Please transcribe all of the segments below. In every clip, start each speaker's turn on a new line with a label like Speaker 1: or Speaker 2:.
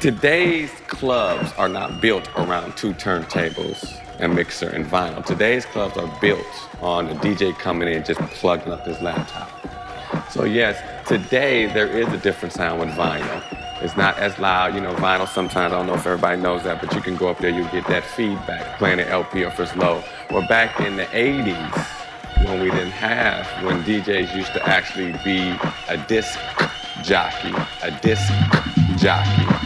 Speaker 1: Today's clubs are not built around two turntables, a mixer, and vinyl. Today's clubs are built on a DJ coming in just plugging up his laptop. So yes, today there is a different sound with vinyl. It's not as loud, you know, vinyl sometimes, I don't know if everybody knows that, but you can go up there, you get that feedback, playing an LP or it's low. We're back in the 80s when we didn't have, when DJs used to actually be a disc jockey, a disc jockey,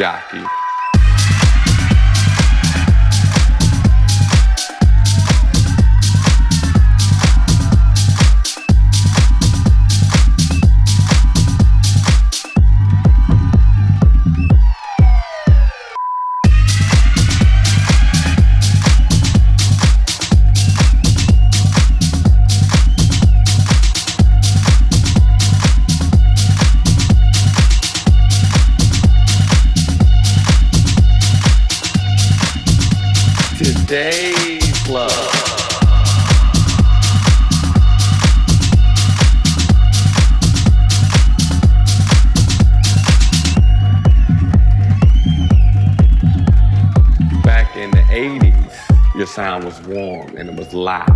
Speaker 1: جهگیر lá.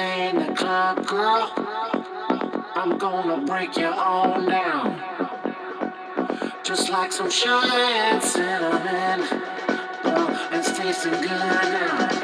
Speaker 1: in the
Speaker 2: club, girl, I'm gonna break you all down. Just like some sugar and cinnamon. Oh, it's tasting
Speaker 3: good now.